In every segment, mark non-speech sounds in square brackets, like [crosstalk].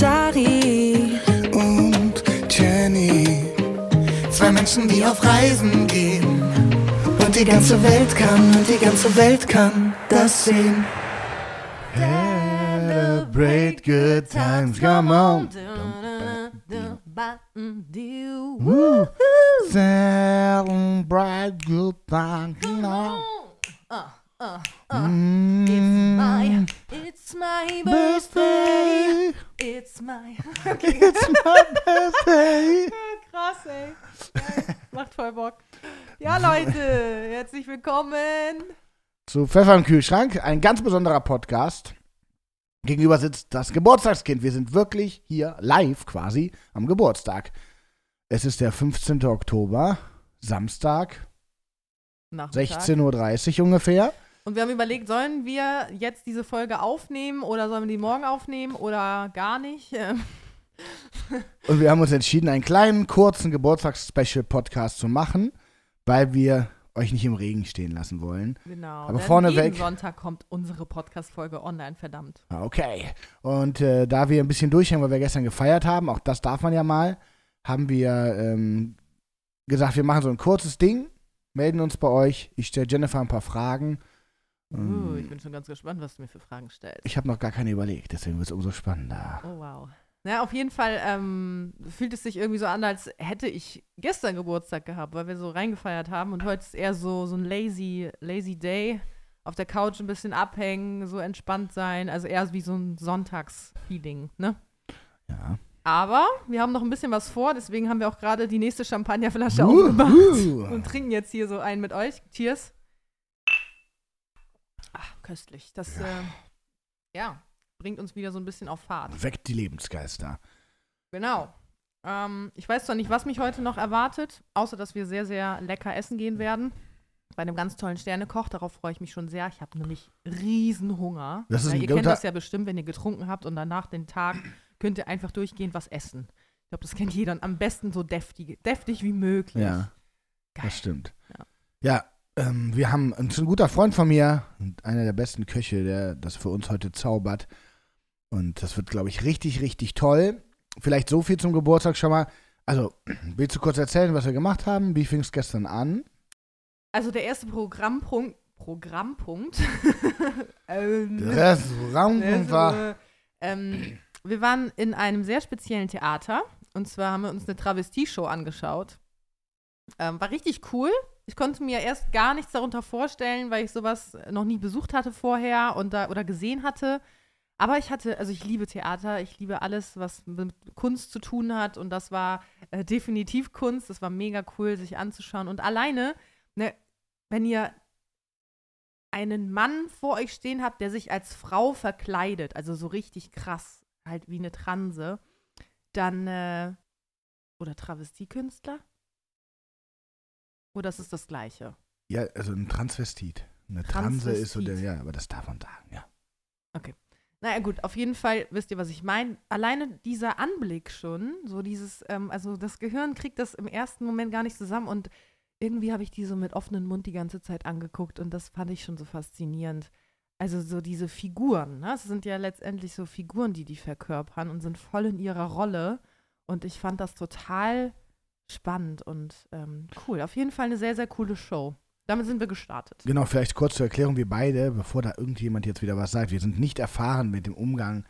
Dari und Jenny. Zwei Menschen, die auf Reisen gehen. Und die ganze Welt kann, und die ganze Welt kann das sehen. Celebrate good times, come on. Woo. Celebrate good times, come on. Mm, It's my birthday. birthday. It's my. [laughs] It's my birthday. [laughs] Krass, ey. Geil. Macht voll Bock. Ja, Leute, herzlich willkommen. Zu Pfeffer im Kühlschrank, ein ganz besonderer Podcast. Gegenüber sitzt das Geburtstagskind. Wir sind wirklich hier live quasi am Geburtstag. Es ist der 15. Oktober, Samstag, Nachmittag. 16.30 Uhr ungefähr. Und wir haben überlegt, sollen wir jetzt diese Folge aufnehmen oder sollen wir die morgen aufnehmen oder gar nicht? [laughs] Und wir haben uns entschieden, einen kleinen, kurzen Geburtstags-Special-Podcast zu machen, weil wir euch nicht im Regen stehen lassen wollen. Genau. Aber vorneweg- Sonntag kommt unsere Podcast-Folge online, verdammt. Ah, Okay. Und äh, da wir ein bisschen durchhängen, weil wir gestern gefeiert haben, auch das darf man ja mal, haben wir ähm, gesagt, wir machen so ein kurzes Ding, melden uns bei euch. Ich stelle Jennifer ein paar Fragen. Uh, ich bin schon ganz gespannt, was du mir für Fragen stellst. ich habe noch gar keine überlegt, deswegen wird es umso spannender. Oh, wow. Na, auf jeden Fall ähm, fühlt es sich irgendwie so an, als hätte ich gestern Geburtstag gehabt, weil wir so reingefeiert haben und heute ist eher so, so ein lazy, lazy Day. Auf der Couch ein bisschen abhängen, so entspannt sein. Also eher wie so ein Sonntagsfeeling, ne? Ja. Aber wir haben noch ein bisschen was vor, deswegen haben wir auch gerade die nächste Champagnerflasche aufgemacht Uhu. und trinken jetzt hier so einen mit euch. Cheers. Ach, köstlich. Das, ja. Äh, ja, bringt uns wieder so ein bisschen auf Fahrt. Weckt die Lebensgeister. Genau. Ähm, ich weiß zwar nicht, was mich heute noch erwartet, außer dass wir sehr, sehr lecker essen gehen werden. Bei einem ganz tollen Sternekoch. Darauf freue ich mich schon sehr. Ich habe nämlich riesen Hunger. Das ist ja, ein ihr kennt das ja bestimmt, wenn ihr getrunken habt und danach den Tag könnt ihr einfach durchgehend was essen. Ich glaube, das kennt jeder. Und am besten so deftig, deftig wie möglich. Ja, Geil. das stimmt. Ja. Ja, ähm, wir haben ein, ein guter Freund von mir einer der besten Köche, der das für uns heute zaubert. Und das wird, glaube ich, richtig, richtig toll. Vielleicht so viel zum Geburtstag schon mal. Also, [clears throat] willst du kurz erzählen, was wir gemacht haben? Wie fing es gestern an? Also der erste Programmpunkt. Programmpunkt. [laughs] ähm, Also, war. ähm, wir waren in einem sehr speziellen Theater. Und zwar haben wir uns eine Travestie-Show angeschaut. Ähm, war richtig cool. Ich konnte mir erst gar nichts darunter vorstellen, weil ich sowas noch nie besucht hatte vorher und da, oder gesehen hatte. Aber ich hatte, also ich liebe Theater, ich liebe alles, was mit Kunst zu tun hat. Und das war äh, definitiv Kunst. Das war mega cool, sich anzuschauen. Und alleine, ne, wenn ihr einen Mann vor euch stehen habt, der sich als Frau verkleidet, also so richtig krass, halt wie eine Transe, dann, äh, oder Travestiekünstler? Oder ist es das Gleiche? Ja, also ein Transvestit. Eine Transe ist so der. Ja, aber das darf man sagen, ja. Naja, gut, auf jeden Fall wisst ihr, was ich meine. Alleine dieser Anblick schon, so dieses, ähm, also das Gehirn kriegt das im ersten Moment gar nicht zusammen und irgendwie habe ich die so mit offenem Mund die ganze Zeit angeguckt und das fand ich schon so faszinierend. Also so diese Figuren, ne? Es sind ja letztendlich so Figuren, die die verkörpern und sind voll in ihrer Rolle und ich fand das total spannend und ähm, cool. Auf jeden Fall eine sehr, sehr coole Show. Damit sind wir gestartet. Genau, vielleicht kurz zur Erklärung, wir beide, bevor da irgendjemand jetzt wieder was sagt, wir sind nicht erfahren mit dem Umgang.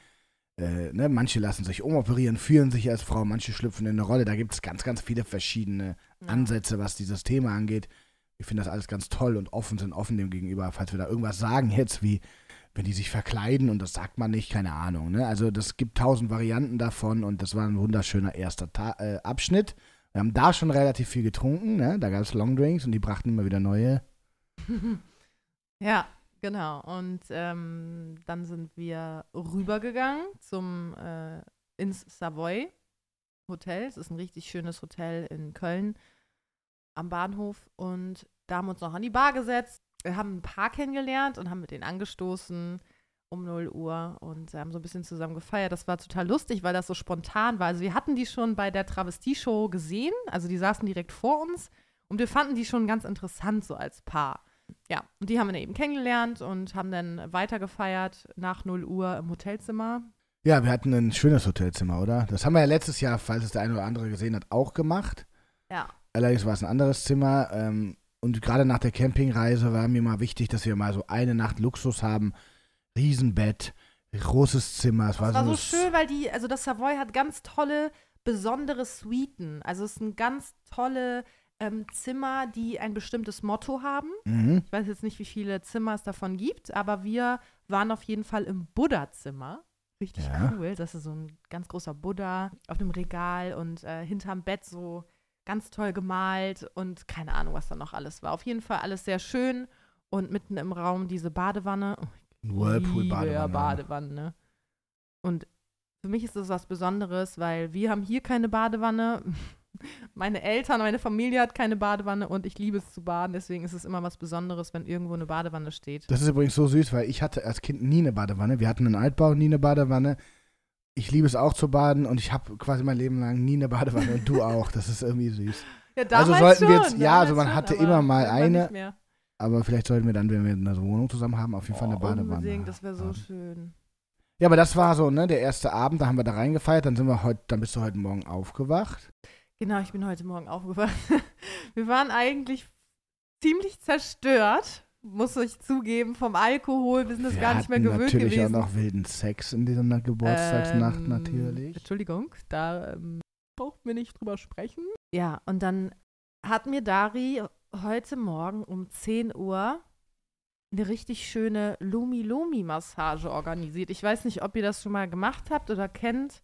Äh, ne? Manche lassen sich umoperieren, fühlen sich als Frau, manche schlüpfen in eine Rolle. Da gibt es ganz, ganz viele verschiedene Ja. Ansätze, was dieses Thema angeht. Wir finden das alles ganz toll und offen sind offen dem gegenüber, falls wir da irgendwas sagen jetzt, wie wenn die sich verkleiden und das sagt man nicht, keine Ahnung. Ne? Also das gibt tausend Varianten davon und das war ein wunderschöner erster Ta äh, Abschnitt. Wir haben da schon relativ viel getrunken, ne? da gab es Longdrinks und die brachten immer wieder neue. [laughs] Ja, genau. Und ähm, dann sind wir rübergegangen zum äh, ins Savoy Hotel. Es ist ein richtig schönes Hotel in Köln am Bahnhof. Und da haben wir uns noch an die Bar gesetzt. Wir haben ein Paar kennengelernt und haben mit denen angestoßen um 0 Uhr und haben so ein bisschen zusammen gefeiert. Das war total lustig, weil das so spontan war. Also wir hatten die schon bei der Travestie-Show gesehen. Also die saßen direkt vor uns und wir fanden die schon ganz interessant so als Paar. Ja, und die haben wir dann eben kennengelernt und haben dann weiter gefeiert nach 0 Uhr im Hotelzimmer. Ja, wir hatten ein schönes Hotelzimmer, oder? Das haben wir ja letztes Jahr, falls es der eine oder andere gesehen hat, auch gemacht. Ja. Allerdings war es ein anderes Zimmer. Ähm, und gerade nach der Campingreise war mir mal wichtig, dass wir mal so eine Nacht Luxus haben. Riesenbett, großes Zimmer. Es war, war so, schön, weil die, also das Savoy hat ganz tolle, besondere Suiten. Also es sind ganz tolle ähm, Zimmer, die ein bestimmtes Motto haben. Mhm. Ich weiß jetzt nicht, wie viele Zimmer es davon gibt, aber wir waren auf jeden Fall im Buddha-Zimmer. Richtig Ja. cool. Das ist so ein ganz großer Buddha auf dem Regal und äh, hinterm Bett so ganz toll gemalt und keine Ahnung, was da noch alles war. Auf jeden Fall alles sehr schön und mitten im Raum diese Badewanne. Oh, liebe Whirlpool-Badewanne. Badewanne. Und für mich ist das was Besonderes, weil wir haben hier keine Badewanne. [laughs] Meine Eltern, meine Familie hat keine Badewanne und ich liebe es zu baden. Deswegen ist es immer was Besonderes, wenn irgendwo eine Badewanne steht. Das ist übrigens so süß, weil ich hatte als Kind nie eine Badewanne. Wir hatten einen Altbau, nie eine Badewanne. Ich liebe es auch zu baden und ich habe quasi mein Leben lang nie eine Badewanne und du [laughs] auch. Das ist irgendwie süß. Ja, Also damals sollten wir schon, jetzt- ja, also man hatte aber immer mal eine. Aber vielleicht sollten wir dann, wenn wir eine Wohnung zusammen haben, auf jeden Fall eine Oh, Badewanne. Unbedingt, das wäre so haben. schön. Ja, aber das war so, ne, der erste Abend, da haben wir da reingefeiert, dann sind wir heute, dann bist du heute Morgen aufgewacht. Genau, ich bin heute Morgen aufgewacht. [laughs] Wir waren eigentlich ziemlich zerstört, muss ich zugeben, vom Alkohol. Wir sind das wir gar nicht mehr hatten gewöhnt natürlich gewesen. auch noch wilden Sex in dieser Geburtstagsnacht Ähm, natürlich. Entschuldigung, da ähm, braucht mir nicht drüber sprechen. Ja, und dann hat mir Dari heute Morgen um 10 Uhr eine richtig schöne Lumi-Lumi-Massage organisiert. Ich weiß nicht, ob ihr das schon mal gemacht habt oder kennt.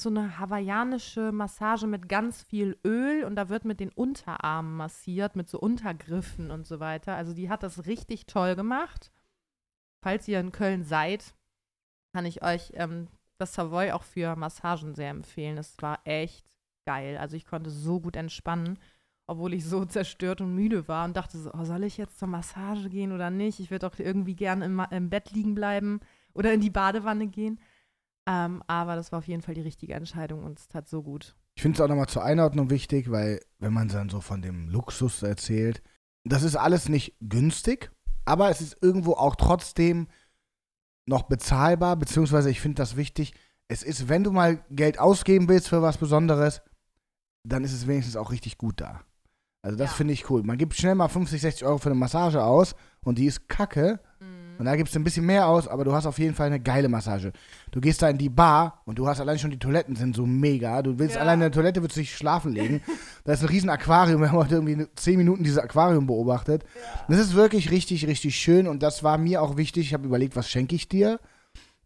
So eine hawaiianische Massage mit ganz viel Öl und da wird mit den Unterarmen massiert, mit so Untergriffen und so weiter. Also die hat das richtig toll gemacht. Falls ihr in Köln seid, kann ich euch ähm, das Savoy auch für Massagen sehr empfehlen. Es war echt geil. Also ich konnte so gut entspannen, obwohl ich so zerstört und müde war und dachte so, oh, soll ich jetzt zur Massage gehen oder nicht? Ich würde doch irgendwie gern im, im Bett liegen bleiben oder in die Badewanne gehen. Ähm, aber das war auf jeden Fall die richtige Entscheidung und es tat so gut. Ich finde es auch nochmal zur Einordnung wichtig, weil wenn man dann so von dem Luxus erzählt, das ist alles nicht günstig, aber es ist irgendwo auch trotzdem noch bezahlbar, beziehungsweise ich finde das wichtig, es ist, wenn du mal Geld ausgeben willst für was Besonderes, dann ist es wenigstens auch richtig gut da. Also das Ja. finde ich cool. Man gibt schnell mal 50, 60 Euro für eine Massage aus und die ist kacke. Und da gibst du ein bisschen mehr aus, aber du hast auf jeden Fall eine geile Massage. Du gehst da in die Bar und du hast allein schon die Toiletten sind so mega. Du willst Ja. allein in der Toilette, willst du dich schlafen legen. [laughs] da ist ein riesen Aquarium. Wir haben heute irgendwie 10 Minuten dieses Aquarium beobachtet. Das ist wirklich richtig, richtig schön und das war mir auch wichtig. Ich habe überlegt, was schenke ich dir?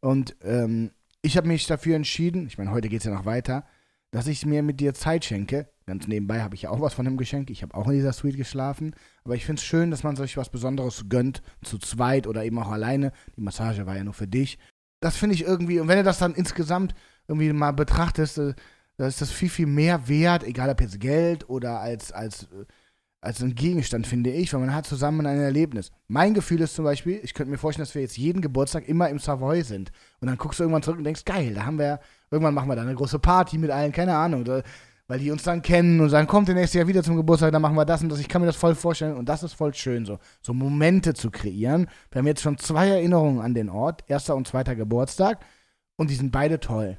Und ähm, ich habe mich dafür entschieden, ich meine, heute geht es ja noch weiter, dass ich mir mit dir Zeit schenke. Ganz nebenbei habe ich ja auch was von dem Geschenk. Ich habe auch in dieser Suite geschlafen. Aber ich finde es schön, dass man sich was Besonderes gönnt, zu zweit oder eben auch alleine. Die Massage war ja nur für dich. Das finde ich irgendwie, und wenn du das dann insgesamt irgendwie mal betrachtest, äh, da ist das viel, viel mehr wert, egal ob jetzt Geld oder als, als, äh, als ein Gegenstand, finde ich, weil man hat zusammen ein Erlebnis. Mein Gefühl ist zum Beispiel, ich könnte mir vorstellen, dass wir jetzt jeden Geburtstag immer im Savoy sind. Und dann guckst du irgendwann zurück und denkst, geil, da haben wir, irgendwann machen wir da eine große Party mit allen, keine Ahnung. Da, weil die uns dann kennen und sagen, kommt der nächste Jahr wieder zum Geburtstag, dann machen wir das und das. Ich kann mir das voll vorstellen und das ist voll schön, so, so Momente zu kreieren. Wir haben jetzt schon zwei Erinnerungen an den Ort, erster und zweiter Geburtstag und die sind beide toll.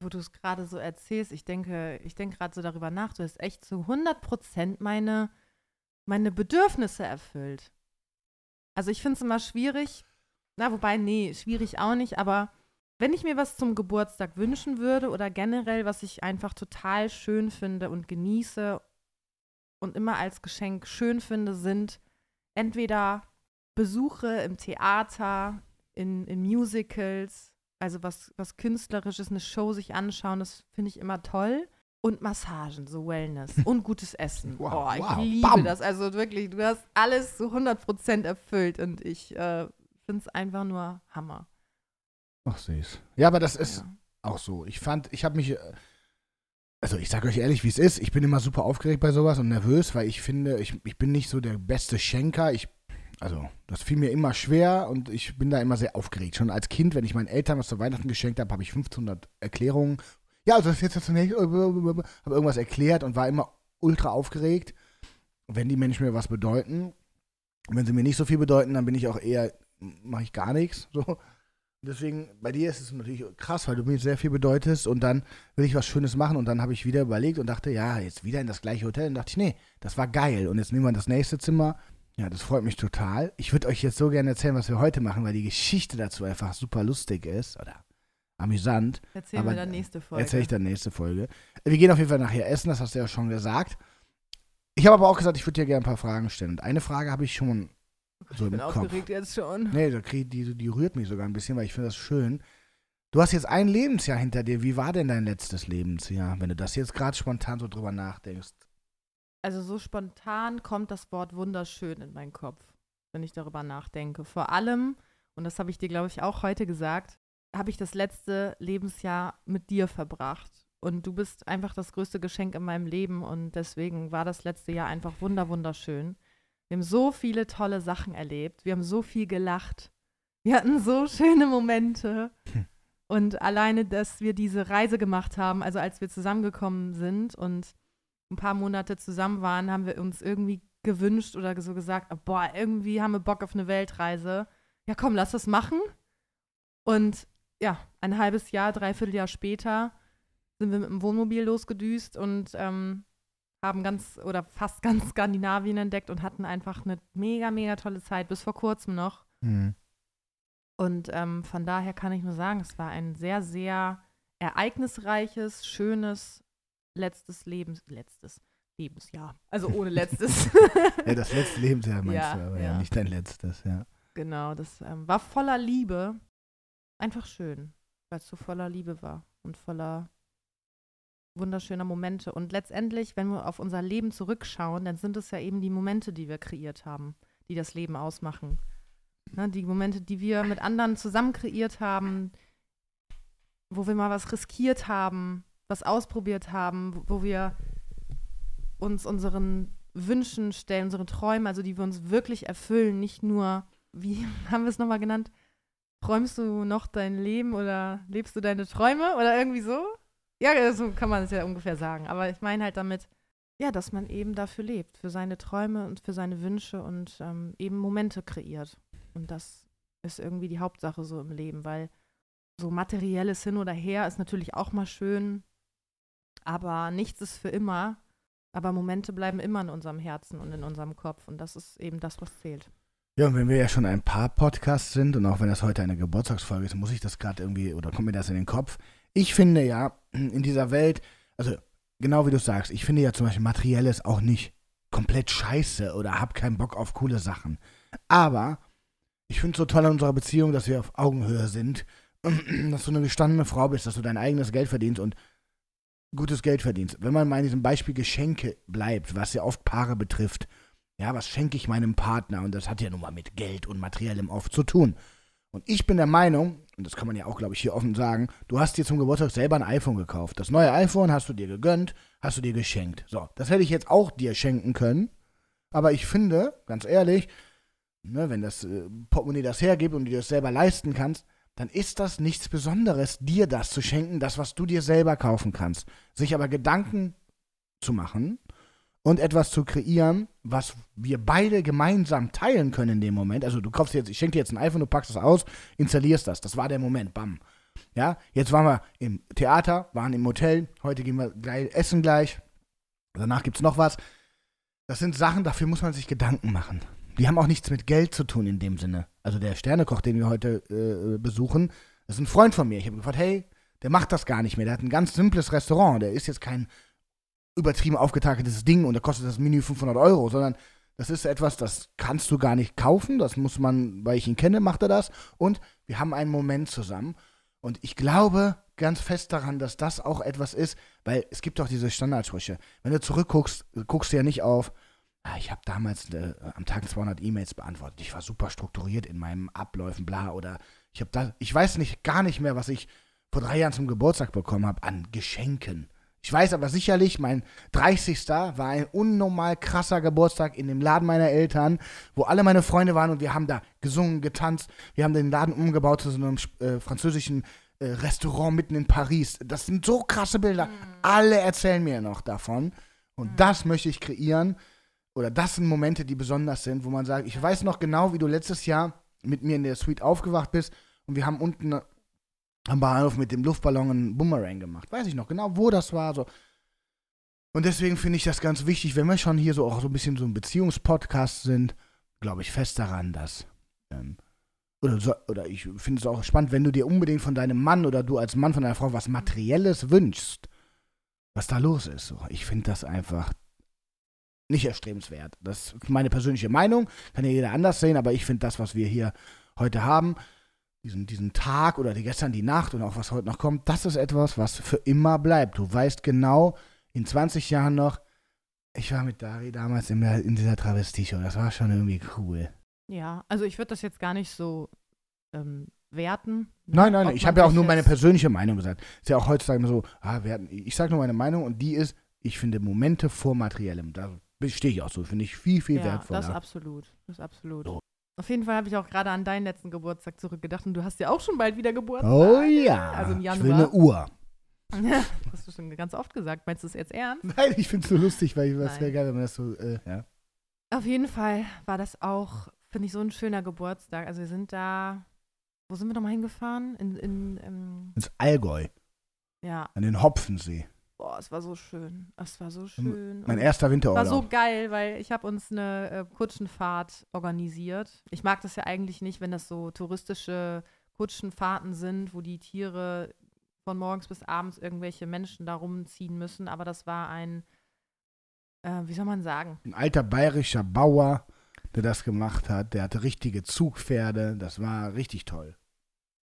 Wo du es gerade so erzählst, ich denke, ich denke gerade so darüber nach, du hast echt zu 100 Prozent meine, meine Bedürfnisse erfüllt. Also ich finde es immer schwierig, na wobei, nee, schwierig auch nicht, aber wenn ich mir was zum Geburtstag wünschen würde oder generell, was ich einfach total schön finde und genieße und immer als Geschenk schön finde, sind entweder Besuche im Theater, in, in Musicals, also was, was Künstlerisches, eine Show sich anschauen, das finde ich immer toll. Und Massagen, so Wellness [laughs] und gutes Essen. Wow, oh, ich wow, liebe bam. das. Also wirklich, du hast alles zu 100% erfüllt und ich äh, finde es einfach nur Hammer. Ach süß. Ja, aber das ist Ja. auch so. Ich fand, ich habe mich, äh, also ich sage euch ehrlich, wie es ist. Ich bin immer super aufgeregt bei sowas und nervös, weil ich finde, ich, ich bin nicht so der beste Schenker. Ich, also das fiel mir immer schwer und ich bin da immer sehr aufgeregt. Schon als Kind, wenn ich meinen Eltern was zu Weihnachten geschenkt habe, habe ich 1500 Erklärungen. Ja, also das ist jetzt das nächste, habe irgendwas erklärt und war immer ultra aufgeregt. Wenn die Menschen mir was bedeuten, wenn sie mir nicht so viel bedeuten, dann bin ich auch eher, mache ich gar nichts. So. Deswegen, bei dir ist es natürlich krass, weil du mir sehr viel bedeutest und dann will ich was Schönes machen und dann habe ich wieder überlegt und dachte, ja, jetzt wieder in das gleiche Hotel. Und dachte ich, nee, das war geil. Und jetzt nehmen wir das nächste Zimmer. Ja, das freut mich total. Ich würde euch jetzt so gerne erzählen, was wir heute machen, weil die Geschichte dazu einfach super lustig ist oder amüsant. Erzählen Aber wir dann nächste Folge. Erzähle ich dann nächste Folge. Wir gehen auf jeden Fall nachher essen, das hast du ja schon gesagt. Ich habe aber auch gesagt, ich würde dir gerne ein paar Fragen stellen. Und eine Frage habe ich schon so ich bin Kopf. aufgeregt jetzt schon. Nee, da krieg, die, die rührt mich sogar ein bisschen, weil ich finde das schön. Du hast jetzt ein Lebensjahr hinter dir. Wie war denn dein letztes Lebensjahr, wenn du das jetzt gerade spontan so drüber nachdenkst? Also so spontan kommt das Wort wunderschön in meinen Kopf, wenn ich darüber nachdenke. Vor allem, und das habe ich dir, glaube ich, auch heute gesagt, habe ich das letzte Lebensjahr mit dir verbracht. Und du bist einfach das größte Geschenk in meinem Leben und deswegen war das letzte Jahr einfach wunder wunderschön. Wir haben so viele tolle Sachen erlebt, wir haben so viel gelacht, wir hatten so [laughs] schöne Momente. Hm. Und alleine, dass wir diese Reise gemacht haben, also als wir zusammengekommen sind und ein paar Monate zusammen waren, haben wir uns irgendwie gewünscht oder so gesagt, oh, boah, irgendwie haben wir Bock auf eine Weltreise. Ja, komm, lass das machen. Und ja, ein halbes Jahr, dreiviertel Jahr später sind wir mit dem Wohnmobil losgedüst und ähm, haben ganz oder fast [laughs] ganz Skandinavien entdeckt und hatten einfach eine mega, mega tolle Zeit, bis vor kurzem noch. Hm. Und ähm, von daher kann ich nur sagen, es war ein sehr, sehr ereignisreiches, schönes letztes Lebens, letztes Lebensjahr. Also ohne letztes. [laughs] Ja, das letzte Lebensjahr meinst Ja, du, aber ja. ja. nicht dein letztes, ja. genau, das ähm, war voller Liebe. Einfach schön, weil es so voller Liebe war und voller wunderschöner Momente. Und letztendlich, wenn wir auf unser Leben zurückschauen, dann sind es ja eben die Momente, die wir kreiert haben, die das Leben ausmachen. Ne, die Momente, die wir mit anderen zusammen kreiert haben, wo wir mal was riskiert haben, was ausprobiert haben, wo- wir uns unseren Wünschen stellen, unsere Träume, also die wir uns wirklich erfüllen, nicht nur, wie [laughs] haben wir es nochmal genannt? Träumst du noch dein Leben oder lebst du deine Träume oder irgendwie so? Ja, so kann man es ja ungefähr sagen. Aber ich meine halt damit, ja, dass man eben dafür lebt, für seine Träume und für seine Wünsche und ähm, eben Momente kreiert. Und das ist irgendwie die Hauptsache so im Leben, weil so materielles hin oder her ist natürlich auch mal schön, aber nichts ist für immer. Aber Momente bleiben immer in unserem Herzen und in unserem Kopf. Und das ist eben das, was zählt. Ja, und wenn wir ja schon ein paar Podcasts sind und auch wenn das heute eine Geburtstagsfolge ist, muss ich das gerade irgendwie, oder kommt mir das in den Kopf. Ich finde ja, in dieser Welt, also genau wie du sagst, ich finde ja zum Beispiel Materielles auch nicht komplett scheiße oder hab keinen Bock auf coole Sachen. Aber ich finde es so toll an unserer Beziehung, dass wir auf Augenhöhe sind, [clears throat] dass du eine gestandene Frau bist, dass du dein eigenes Geld verdienst und gutes Geld verdienst. Wenn man mal in diesem Beispiel Geschenke bleibt, was ja oft Paare betrifft, ja, was schenke ich meinem Partner? Und das hat ja nun mal mit Geld und Materiellem oft zu tun. Und ich bin der Meinung, und das kann man ja auch, glaube ich, hier offen sagen, du hast dir zum Geburtstag selber ein iPhone gekauft. Das neue iPhone hast du dir gegönnt, hast du dir geschenkt. So, das hätte ich jetzt auch dir schenken können. Aber ich finde, ganz ehrlich, ne, wenn das äh, Portemonnaie das hergibt und du dir das selber leisten kannst, dann ist das nichts Besonderes, dir das zu schenken, das, was du dir selber kaufen kannst. Sich aber Gedanken zu machen und etwas zu kreieren, was wir beide gemeinsam teilen können in dem Moment. Also du kaufst jetzt, ich schenke dir jetzt ein iPhone, du packst es aus, installierst das. Das war der Moment, bam. Ja, jetzt waren wir im Theater, waren im Hotel, heute gehen wir gleich essen gleich. Danach gibt es noch was. Das sind Sachen, dafür muss man sich Gedanken machen. Die haben auch nichts mit Geld zu tun in dem Sinne. Also der Sternekoch, den wir heute äh, besuchen, ist ein Freund von mir. Ich habe gefragt, hey, der macht das gar nicht mehr. Der hat ein ganz simples Restaurant. Der ist jetzt kein übertrieben aufgetakeltes Ding und da kostet das Menü 500 Euro, sondern das ist etwas, das kannst du gar nicht kaufen. Das muss man, weil ich ihn kenne, macht er das. Und wir haben einen Moment zusammen. Und ich glaube ganz fest daran, dass das auch etwas ist, weil es gibt doch diese Standardsprüche. Wenn du zurückguckst, guckst du ja nicht auf, ah, ich habe damals äh, am Tag 200 E-Mails beantwortet. Ich war super strukturiert in meinen Abläufen, bla. Oder ich habe da, ich weiß nicht, gar nicht mehr, was ich vor drei Jahren zum Geburtstag bekommen habe an Geschenken. Ich weiß aber sicherlich, mein 30. war ein unnormal krasser Geburtstag in dem Laden meiner Eltern, wo alle meine Freunde waren und wir haben da gesungen, getanzt. Wir haben den Laden umgebaut zu so einem äh, französischen äh, Restaurant mitten in Paris. Das sind so krasse Bilder. Alle erzählen mir noch davon. Und das möchte ich kreieren. Oder das sind Momente, die besonders sind, wo man sagt, ich weiß noch genau, wie du letztes Jahr mit mir in der Suite aufgewacht bist und wir haben unten am Bahnhof mit dem Luftballon einen Boomerang gemacht. Weiß ich noch genau, wo das war. So. Und deswegen finde ich das ganz wichtig, wenn wir schon hier so auch so ein bisschen so ein Beziehungspodcast sind, glaube ich fest daran, dass. Ähm, oder, so, oder ich finde es auch spannend, wenn du dir unbedingt von deinem Mann oder du als Mann von deiner Frau was Materielles wünschst, was da los ist. So. Ich finde das einfach nicht erstrebenswert. Das ist meine persönliche Meinung, kann ja jeder anders sehen, aber ich finde das, was wir hier heute haben, diesen, diesen Tag oder die gestern die Nacht und auch was heute noch kommt, das ist etwas, was für immer bleibt. Du weißt genau, in 20 Jahren noch, ich war mit Dari damals in, der, in dieser Travestie-Show. Das war schon irgendwie cool. Ja, also ich würde das jetzt gar nicht so ähm, werten. ne, Nein, nein, ob ich habe ja auch nur meine persönliche Meinung gesagt. Ist ja auch heutzutage so, ah, werten. Ich sage nur meine Meinung und die ist, ich finde Momente vor Materiellem. Da stehe ich auch so. Finde ich viel, viel Ja, wertvoller. das absolut. Das absolut. So. Auf jeden Fall habe ich auch gerade an deinen letzten Geburtstag zurückgedacht und du hast ja auch schon bald wieder Geburtstag. oh ja. Also im Ich will eine Januar. Uhr. [laughs] Hast du schon ganz oft gesagt. Meinst du es jetzt ernst? Nein, ich finde es so lustig, weil es wäre geil, wenn man das so, äh, ja. Auf jeden Fall war das auch, finde ich, so ein schöner Geburtstag. Also wir sind da, wo sind wir nochmal hingefahren? In, in ähm, Ins Allgäu, ja, an den Hopfensee. Es war so schön. Es war so schön. Mein erster war Winterurlaub. so geil, weil ich habe uns eine äh, Kutschenfahrt organisiert. Ich mag das ja eigentlich nicht, wenn das so touristische Kutschenfahrten sind, wo die Tiere von morgens bis abends irgendwelche Menschen da rumziehen müssen. Aber das war ein, äh, wie soll man sagen? Ein alter bayerischer Bauer, der das gemacht hat. Der hatte richtige Zugpferde. Das war richtig toll.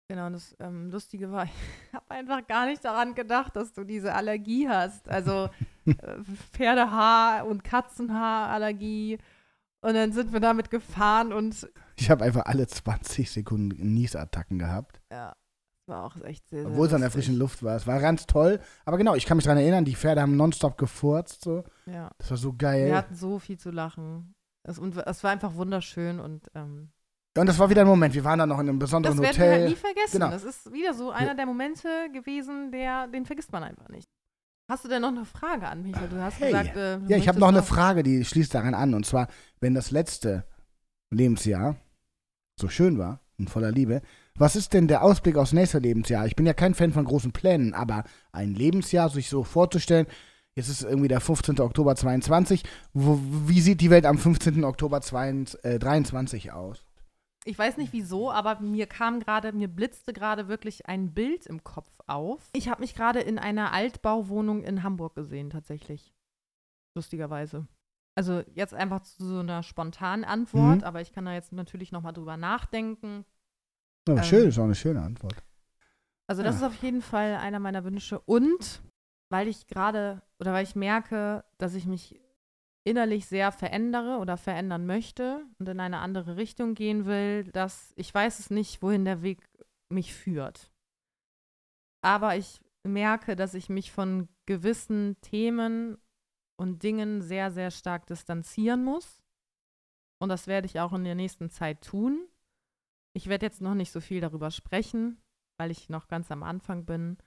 Genau, das ähm, Lustige war, [laughs] ich habe einfach gar nicht daran gedacht, dass du diese Allergie hast. Also [laughs] äh, Pferdehaar- und Katzenhaarallergie. Und dann sind wir damit gefahren und Ich habe einfach alle 20 Sekunden Niesattacken gehabt. ja, war auch echt sehr, sehr Obwohl es an der frischen Luft war. Es war ganz toll. Aber genau, ich kann mich daran erinnern, die Pferde haben nonstop gefurzt. So. Ja, Das war so wir geil. hatten so viel zu lachen. Es, und es war einfach wunderschön und ähm, Und das war wieder ein Moment. Wir waren dann noch in einem das besonderen werden wir halt Hotel. nie vergessen. Genau. Das ist wieder so einer der Momente gewesen, der, den vergisst man einfach nicht. Hast du denn noch eine Frage an mich? Du hast Hey. gesagt, äh, du Ja, ich habe möchtest noch eine Frage, die schließt daran an. Und zwar, wenn das letzte Lebensjahr so schön war und voller Liebe, was ist denn der Ausblick aufs nächste Lebensjahr? Ich bin ja kein Fan von großen Plänen, aber ein Lebensjahr sich so vorzustellen, jetzt ist irgendwie der 15. Oktober 22, wo, wie sieht die Welt am 15. Oktober 22, äh, 23 aus? Ich weiß nicht wieso, aber mir kam gerade, mir blitzte gerade wirklich ein Bild im Kopf auf. Ich habe mich gerade in einer Altbauwohnung in Hamburg gesehen, tatsächlich. Lustigerweise. Also jetzt einfach zu so einer spontanen Antwort, Mhm. aber ich kann da jetzt natürlich nochmal drüber nachdenken. Ja, Ähm. schön, ist auch eine schöne Antwort. Also das Ja. ist auf jeden Fall einer meiner Wünsche. Und weil ich gerade oder weil ich merke, dass ich mich innerlich sehr verändere oder verändern möchte und in eine andere Richtung gehen will, dass ich weiß es nicht, wohin der Weg mich führt. Aber ich merke, dass ich mich von gewissen Themen und Dingen sehr, sehr stark distanzieren muss. Und das werde ich auch in der nächsten Zeit tun. Ich werde jetzt noch nicht so viel darüber sprechen, weil ich noch ganz am Anfang bin.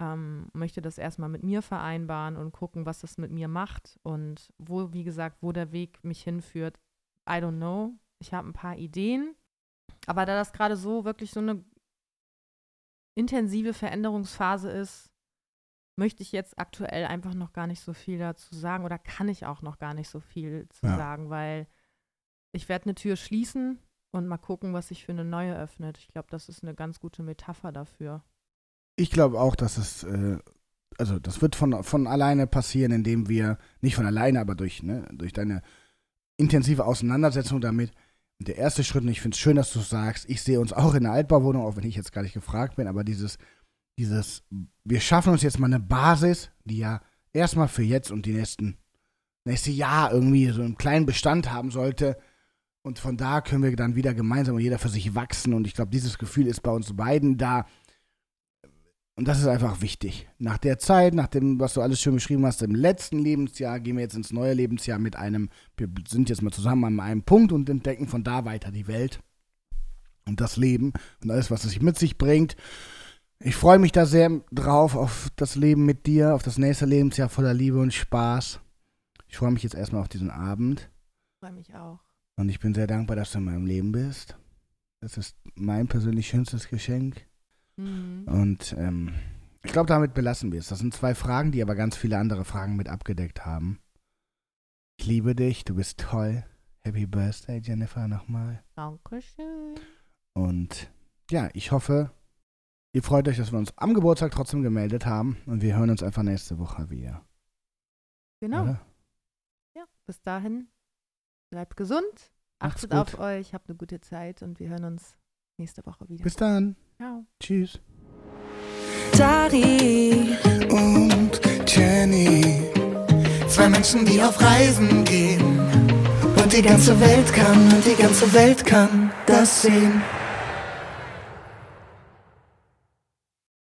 Ähm, möchte das erstmal mit mir vereinbaren und gucken, was das mit mir macht und wo, wie gesagt, wo der Weg mich hinführt. I don't know. Ich habe ein paar Ideen. Aber da das gerade so wirklich so eine intensive Veränderungsphase ist, möchte ich jetzt aktuell einfach noch gar nicht so viel dazu sagen oder kann ich auch noch gar nicht so viel zu Ja. sagen, weil ich werde eine Tür schließen und mal gucken, was sich für eine neue öffnet. Ich glaube, das ist eine ganz gute Metapher dafür. Ich glaube auch, dass es, äh, also das wird von, von alleine passieren, indem wir, nicht von alleine, aber durch, ne, durch deine intensive Auseinandersetzung damit. Der erste Schritt, und ich finde es schön, dass du sagst, ich sehe uns auch in einer Altbauwohnung, auch wenn ich jetzt gar nicht gefragt bin, aber dieses, dieses, wir schaffen uns jetzt mal eine Basis, die ja erstmal für jetzt und die nächsten, nächste Jahr irgendwie so einen kleinen Bestand haben sollte. Und von da können wir dann wieder gemeinsam und jeder für sich wachsen. Und ich glaube, dieses Gefühl ist bei uns beiden da. Und das ist einfach wichtig. Nach der Zeit, nach dem, was du alles schön beschrieben hast, im letzten Lebensjahr, gehen wir jetzt ins neue Lebensjahr mit einem, wir sind jetzt mal zusammen an einem Punkt und entdecken von da weiter die Welt und das Leben und alles, was es sich mit sich bringt. Ich freue mich da sehr drauf, auf das Leben mit dir, auf das nächste Lebensjahr voller Liebe und Spaß. Ich freue mich jetzt erstmal auf diesen Abend Freue mich auch. und ich bin sehr dankbar, dass du in meinem Leben bist. Das ist mein persönlich schönstes Geschenk. Mhm. Und ähm, ich glaube, damit belassen wir es. Das sind zwei Fragen, die aber ganz viele andere Fragen mit abgedeckt haben. Ich liebe dich, du bist toll. Happy Birthday, Jennifer, nochmal. Dankeschön. Und ja, ich hoffe, ihr freut euch, dass wir uns am Geburtstag trotzdem gemeldet haben. Und wir hören uns einfach nächste Woche wieder. Genau. Oder? Ja, bis dahin. Bleibt gesund. Macht's Achtet gut. auf euch. Habt eine gute Zeit und wir hören uns nächste Woche wieder. Bis dann. Ciao. Tschüss. Dari und Jenny. Zwei Menschen, die auf Reisen gehen. Und die ganze Welt kann, und die ganze Welt kann das sehen.